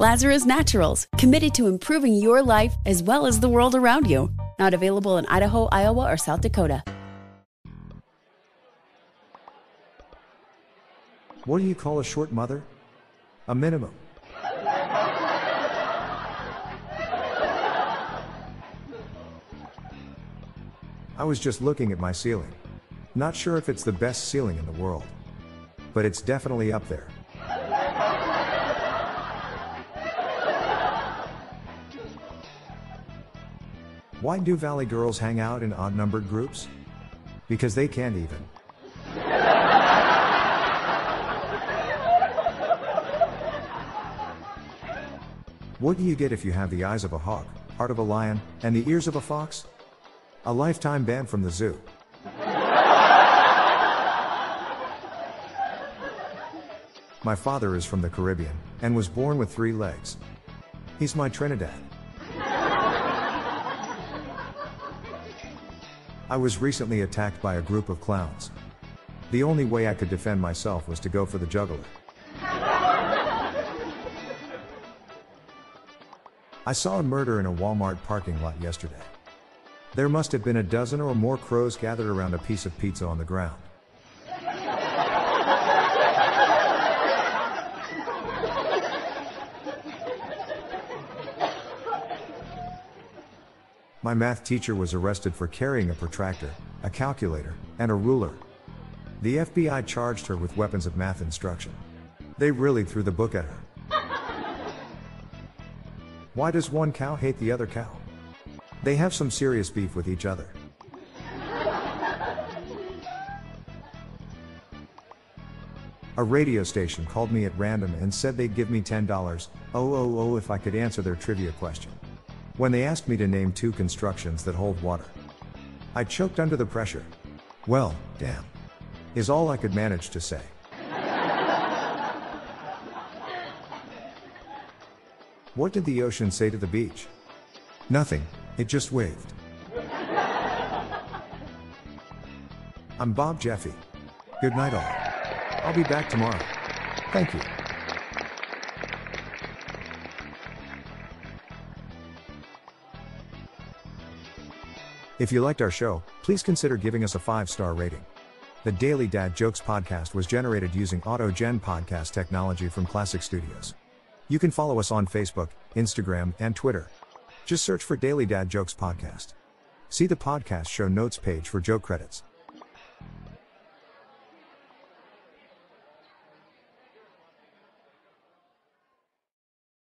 Lazarus Naturals, committed to improving your life as well as the world around you. Not available in Idaho, Iowa, or South Dakota. What do you call a short mother? A minimum. I was just looking at my ceiling. Not sure if it's the best ceiling in the world. But it's definitely up there. Why do Valley girls hang out in odd numbered groups? Because they can't even. What do you get if you have the eyes of a hawk, heart of a lion, and the ears of a fox? A lifetime ban from the zoo. My father is from the Caribbean and was born with three legs. He's my Trinidad. I was recently attacked by a group of clowns. The only way I could defend myself was to go for the juggler. I saw a murder in a Walmart parking lot yesterday. There must have been a dozen or more crows gathered around a piece of pizza on the ground. My math teacher was arrested for carrying a protractor, a calculator, and a ruler. The FBI charged her with weapons of math instruction. They really threw the book at her. Why does one cow hate the other cow? They have some serious beef with each other. A radio station called me at random and said they'd give me $10, oh oh oh if I could answer their trivia question. When they asked me to name two constructions that hold water, I choked under the pressure. Well, damn. Is all I could manage to say. What did the ocean say to the beach? Nothing, it just waved. I'm Bob Jeffy. Good night, all. I'll be back tomorrow. Thank you. If you liked our show, please consider giving us a five star rating. The Daily Dad Jokes podcast was generated using AutoGen podcast technology from Classic Studios. You can follow us on Facebook, Instagram, and Twitter. Just search for Daily Dad Jokes Podcast. See the podcast show notes page for joke credits.